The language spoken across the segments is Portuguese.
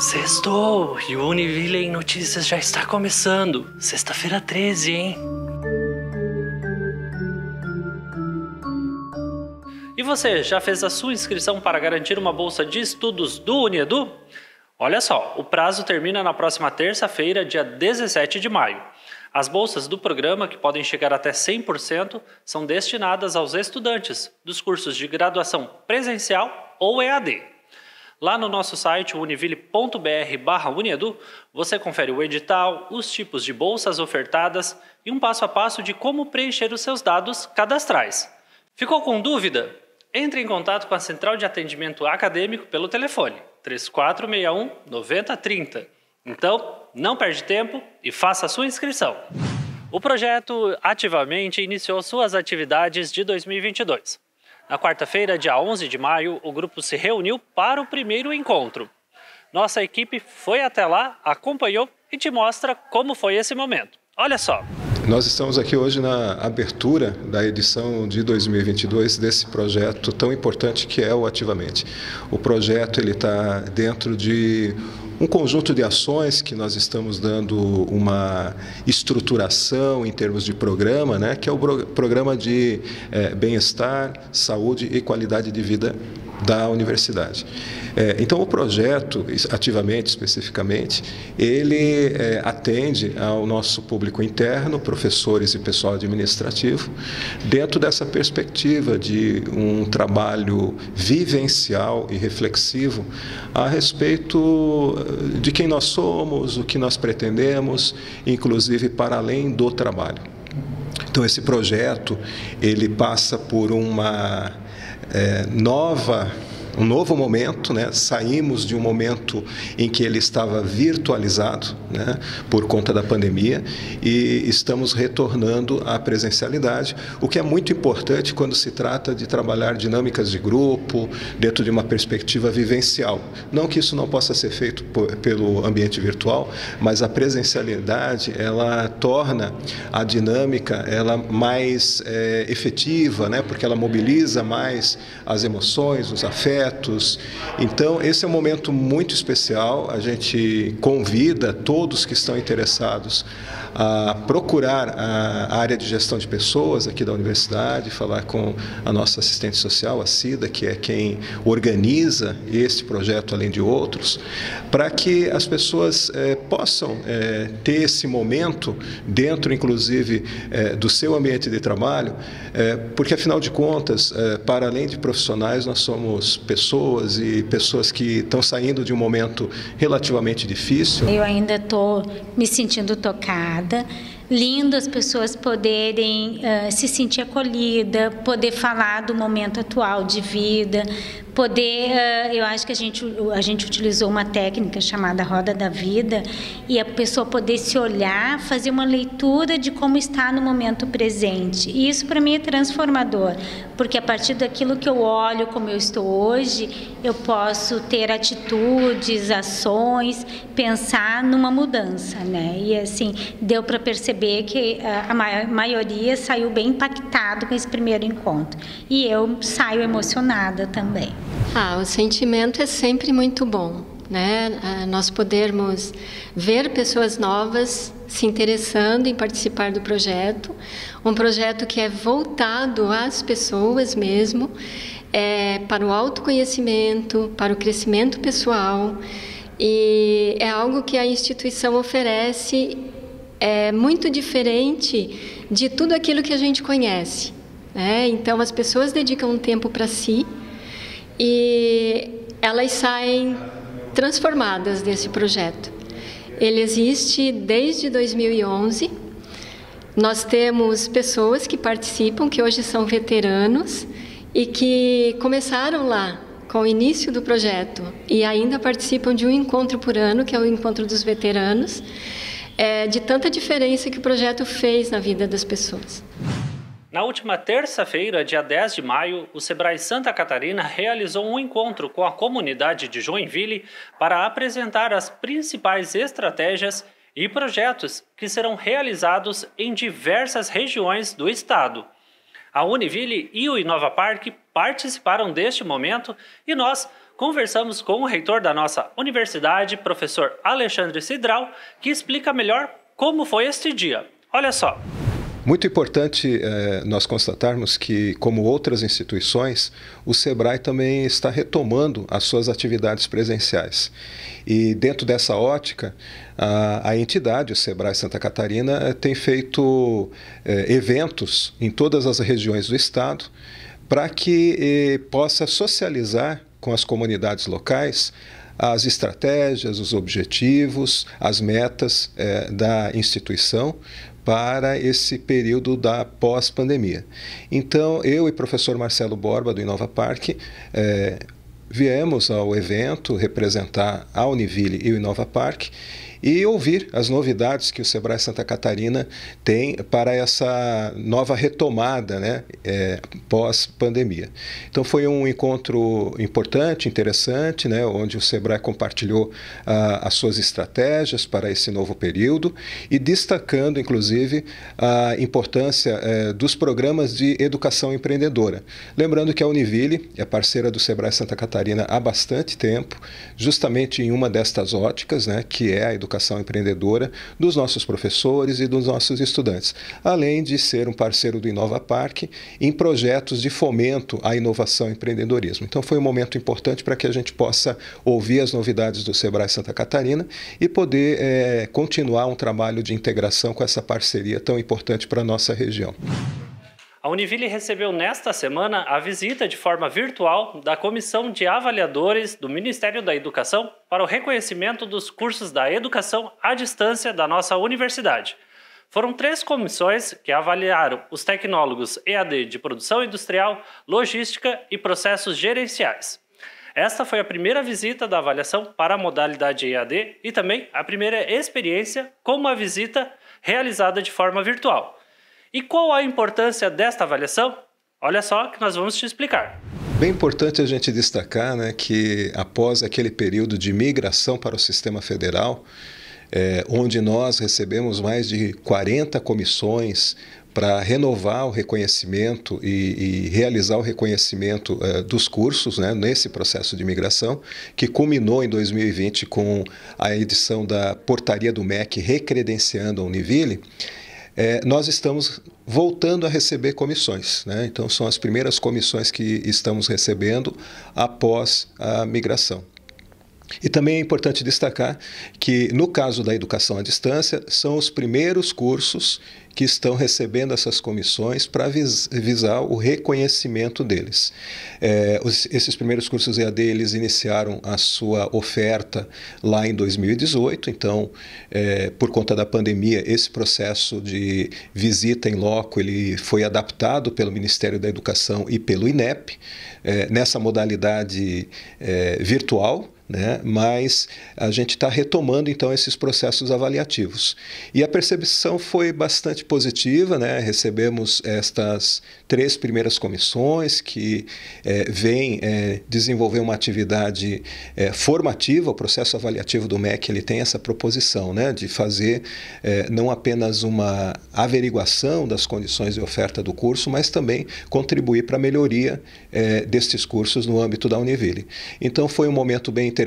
Sextou e o Univille em Notícias já está começando. Sexta-feira 13, hein? E você, já fez a sua inscrição para garantir uma bolsa de estudos do Uniedu? Olha só, o prazo termina na próxima terça-feira, dia 17 de maio. As bolsas do programa, que podem chegar até 100%, são destinadas aos estudantes dos cursos de graduação presencial ou EAD. Lá no nosso site univille.br/uniedu, você confere o edital, os tipos de bolsas ofertadas e um passo a passo de como preencher os seus dados cadastrais. Ficou com dúvida? Entre em contato com a Central de Atendimento Acadêmico pelo telefone 3461 9030. Então, não perde tempo e faça a sua inscrição. O projeto Ativamente iniciou suas atividades de 2022. Na quarta-feira, dia 11 de maio, o grupo se reuniu para o primeiro encontro. Nossa equipe foi até lá, acompanhou e te mostra como foi esse momento. Olha só. Nós estamos aqui hoje na abertura da edição de 2022 desse projeto tão importante que é o Ativamente. O projeto ele está dentro de um conjunto de ações que nós estamos dando uma estruturação em termos de programa, né, que é o programa de é, bem-estar, saúde e qualidade de vida da universidade. É, então, o projeto, ativamente, especificamente, ele é, atende ao nosso público interno, professores e pessoal administrativo, dentro dessa perspectiva de um trabalho vivencial e reflexivo a respeito eh, de quem nós somos, o que nós pretendemos, inclusive para além do trabalho. Então, esse projeto ele passa por uma é, nova um novo momento, né? saímos de um momento em que ele estava virtualizado né? por conta da pandemia e estamos retornando à presencialidade, o que é muito importante quando se trata de trabalhar dinâmicas de grupo, dentro de uma perspectiva vivencial. Não que isso não possa ser feito por, pelo ambiente virtual, mas a presencialidade ela torna a dinâmica ela mais é, efetiva, né? porque ela mobiliza mais as emoções, os afetos, projetos. Então, esse é um momento muito especial. A gente convida todos que estão interessados a procurar a área de gestão de pessoas aqui da universidade, falar com a nossa assistente social, a Cida, que é quem organiza este projeto, além de outros, para que as pessoas é, possam é, ter esse momento dentro, inclusive, é, do seu ambiente de trabalho, porque, afinal de contas, para além de profissionais, nós somos pessoas e pessoas que estão saindo de um momento relativamente difícil. Eu ainda estou me sentindo tocada lindo as pessoas poderem uh, se sentir acolhida, poder falar do momento atual de vida, poder, uh, eu acho que a gente, a gente utilizou uma técnica chamada roda da vida e a pessoa poder se olhar, fazer uma leitura de como está no momento presente. E isso para mim é transformador, porque a partir daquilo que eu olho como eu estou hoje, eu posso ter atitudes, ações, pensar numa mudança, né? E assim, deu para perceber que a maioria saiu bem impactado com esse primeiro encontro. E eu saio emocionada também. Ah, o sentimento é sempre muito bom, né? Ah, nós podermos ver pessoas novas se interessando em participar do projeto, um projeto que é voltado às pessoas mesmo, é, para o autoconhecimento, para o crescimento pessoal. E é algo que a instituição oferece é muito diferente de tudo aquilo que a gente conhece. Né? Então, as pessoas dedicam um tempo para si e elas saem transformadas desse projeto. Ele existe desde 2011. Nós temos pessoas que participam, que hoje são veteranos e que começaram lá com o início do projeto e ainda participam de um encontro por ano, que é o encontro dos veteranos é, de tanta diferença que o projeto fez na vida das pessoas. Na última terça-feira, dia 10 de maio, o Sebrae Santa Catarina realizou um encontro com a comunidade de Joinville para apresentar as principais estratégias e projetos que serão realizados em diversas regiões do estado. A Univille e o Inova Park participaram deste momento e nós conversamos com o reitor da nossa universidade, professor Alexandre Cidral, que explica melhor como foi este dia. Olha só. Muito importante eh, nós constatarmos que, como outras instituições, o SEBRAE também está retomando as suas atividades presenciais. E dentro dessa ótica, a, a entidade, o SEBRAE Santa Catarina, eh, tem feito eh, eventos em todas as regiões do estado para que possa socializar com as comunidades locais as estratégias, os objetivos, as metas eh, da instituição para esse período da pós-pandemia. Então, eu e o professor Marcelo Borba, do Inova Parque, eh, viemos ao evento representar a Univille e o Inova Parque e ouvir as novidades que o Sebrae Santa Catarina tem para essa nova retomada né, é, pós-pandemia. Então foi um encontro importante, interessante, né, onde o Sebrae compartilhou ah, as suas estratégias para esse novo período e destacando, inclusive, a importância eh, dos programas de educação empreendedora. Lembrando que a Univille é parceira do Sebrae Santa Catarina há bastante tempo, justamente em uma destas óticas, né, que é a educação educação empreendedora dos nossos professores e dos nossos estudantes, além de ser um parceiro do Inova Parque em projetos de fomento à inovação e empreendedorismo. Então foi um momento importante para que a gente possa ouvir as novidades do Sebrae Santa Catarina e poder é, continuar um trabalho de integração com essa parceria tão importante para a nossa região. A Univille recebeu nesta semana a visita de forma virtual da Comissão de Avaliadores do Ministério da Educação para o reconhecimento dos cursos da educação à distância da nossa universidade. Foram três comissões que avaliaram os tecnólogos EAD de produção industrial, logística e processos gerenciais. Esta foi a primeira visita da avaliação para a modalidade EAD e também a primeira experiência com uma visita realizada de forma virtual. E qual a importância desta avaliação? Olha só que nós vamos te explicar. Bem importante a gente destacar né, que após aquele período de migração para o sistema federal, é, onde nós recebemos mais de 40 comissões para renovar o reconhecimento e, e realizar o reconhecimento uh, dos cursos né, nesse processo de migração, que culminou em 2020 com a edição da portaria do MEC recredenciando a Univille é, nós estamos voltando a receber comissões. Né? Então, são as primeiras comissões que estamos recebendo após a migração. E também é importante destacar que, no caso da educação à distância, são os primeiros cursos que estão recebendo essas comissões para visar o reconhecimento deles. É, os, esses primeiros cursos EAD eles iniciaram a sua oferta lá em 2018, então, é, por conta da pandemia, esse processo de visita em loco ele foi adaptado pelo Ministério da Educação e pelo INEP é, nessa modalidade é, virtual né? mas a gente está retomando então esses processos avaliativos. E a percepção foi bastante positiva, né? recebemos estas três primeiras comissões que é, vêm é, desenvolver uma atividade é, formativa, o processo avaliativo do MEC ele tem essa proposição né? de fazer não apenas uma averiguação das condições de oferta do curso, mas também contribuir para a melhoria destes cursos no âmbito da Univille. Então foi um momento bem interessante,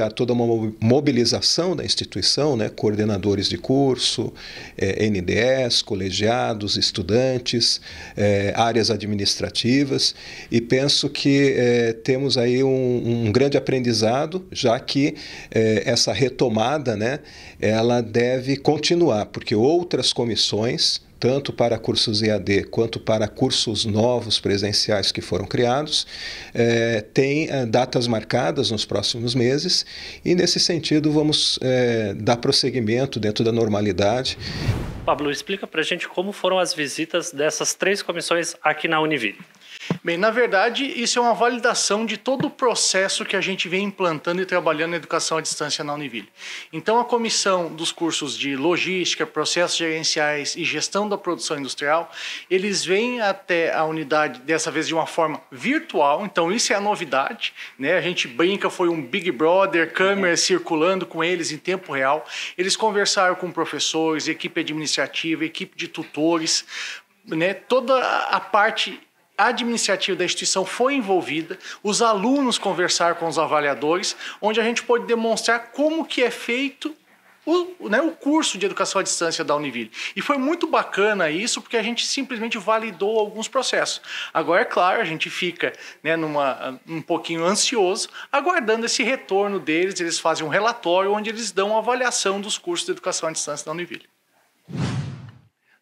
há toda uma mobilização da instituição, né, coordenadores de curso, é, NDS, colegiados, estudantes, é, áreas administrativas, e penso que é, temos aí um, um, grande aprendizado, já que essa retomada, né, ela deve continuar, porque outras comissões tanto para cursos EAD quanto para cursos novos presenciais que foram criados. É, tem é, datas marcadas nos próximos meses e, nesse sentido, vamos é, dar prosseguimento dentro da normalidade. Pablo, explica para a gente como foram as visitas dessas três comissões aqui na Univille. Bem, na verdade, isso é uma validação de todo o processo que a gente vem implantando e trabalhando na educação à distância na Univille. Então, a comissão dos cursos de logística, processos gerenciais e gestão da produção industrial, eles vêm até a unidade, dessa vez de uma forma virtual, então isso é a novidade, né? A gente brinca, foi um Big Brother, câmera circulando com eles em tempo real. Eles conversaram com professores, equipe administrativa, equipe de tutores, né? Toda a parte administrativa da instituição foi envolvida, os alunos conversaram com os avaliadores, onde a gente pôde demonstrar como que é feito o, né, o curso de educação à distância da Univille. E foi muito bacana isso, porque a gente simplesmente validou alguns processos. Agora, é claro, a gente fica né, numa, um pouquinho ansioso, aguardando esse retorno deles. Eles fazem um relatório onde eles dão uma avaliação dos cursos de educação à distância da Univille.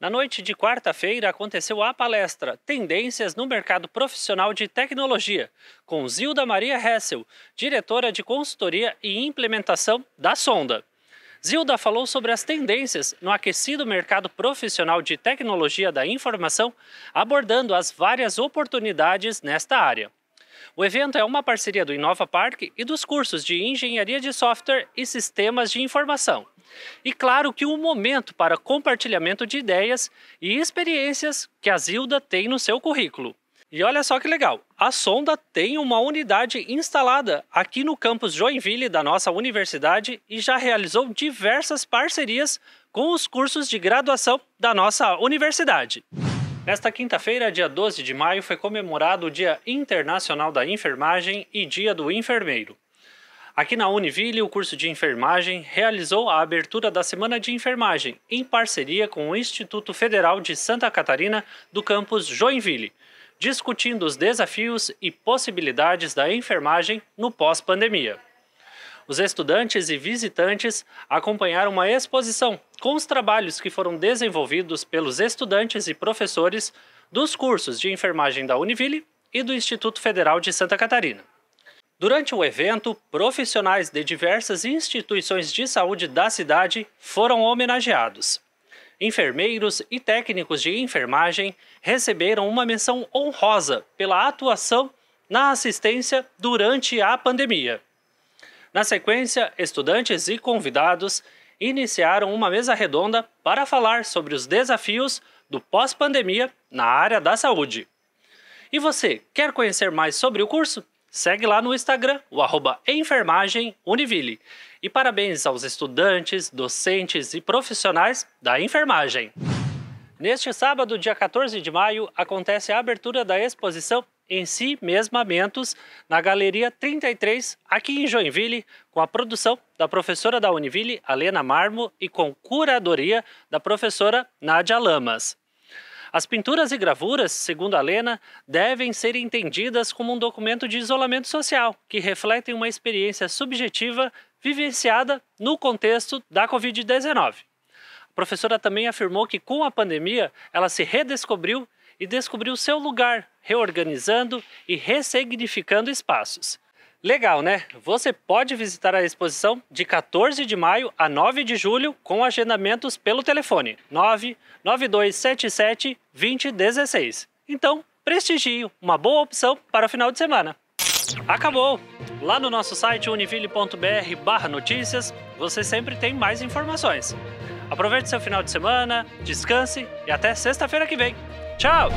Na noite de quarta-feira aconteceu a palestra Tendências no Mercado Profissional de Tecnologia, com Zilda Maria Hessel, diretora de consultoria e implementação da Sonda. Zilda falou sobre as tendências no aquecido mercado profissional de tecnologia da informação, abordando as várias oportunidades nesta área. O evento é uma parceria do Inova Park e dos cursos de Engenharia de Software e Sistemas de Informação. E claro que um momento para compartilhamento de ideias e experiências que a Zilda tem no seu currículo. E olha só que legal, a Sonda tem uma unidade instalada aqui no campus Joinville da nossa universidade e já realizou diversas parcerias com os cursos de graduação da nossa universidade. Nesta quinta-feira, dia 12 de maio, foi comemorado o Dia Internacional da Enfermagem e Dia do Enfermeiro. Aqui na Univille, o curso de enfermagem realizou a abertura da Semana de Enfermagem em parceria com o Instituto Federal de Santa Catarina do campus Joinville, discutindo os desafios e possibilidades da enfermagem no pós-pandemia. Os estudantes e visitantes acompanharam uma exposição com os trabalhos que foram desenvolvidos pelos estudantes e professores dos cursos de enfermagem da Univille e do Instituto Federal de Santa Catarina. Durante o evento, profissionais de diversas instituições de saúde da cidade foram homenageados enfermeiros e técnicos de enfermagem receberam uma menção honrosa pela atuação na assistência durante a pandemia. Na sequência, estudantes e convidados iniciaram uma mesa redonda para falar sobre os desafios do pós-pandemia na área da saúde. E você, quer conhecer mais sobre o curso? Segue lá no Instagram, o arroba Enfermagem Univille. E parabéns aos estudantes, docentes e profissionais da enfermagem. Neste sábado, dia 14 de maio, acontece a abertura da exposição em si mesmamentos na Galeria 33, aqui em Joinville, com a produção da professora da Univille, Alena Marmo, e com curadoria da professora Nádia Lamas. As pinturas e gravuras, segundo a Lena, devem ser entendidas como um documento de isolamento social, que refletem uma experiência subjetiva vivenciada no contexto da Covid-19. A professora também afirmou que, com a pandemia, ela se redescobriu e descobriu seu lugar, reorganizando e ressignificando espaços. Legal, né? Você pode visitar a exposição de 14 de maio a 9 de julho com agendamentos pelo telefone 99277 2016. Então, prestigie uma boa opção para o final de semana. Acabou! Lá no nosso site univille.br/notícias você sempre tem mais informações. Aproveite seu final de semana, descanse e até sexta-feira que vem. Tchau!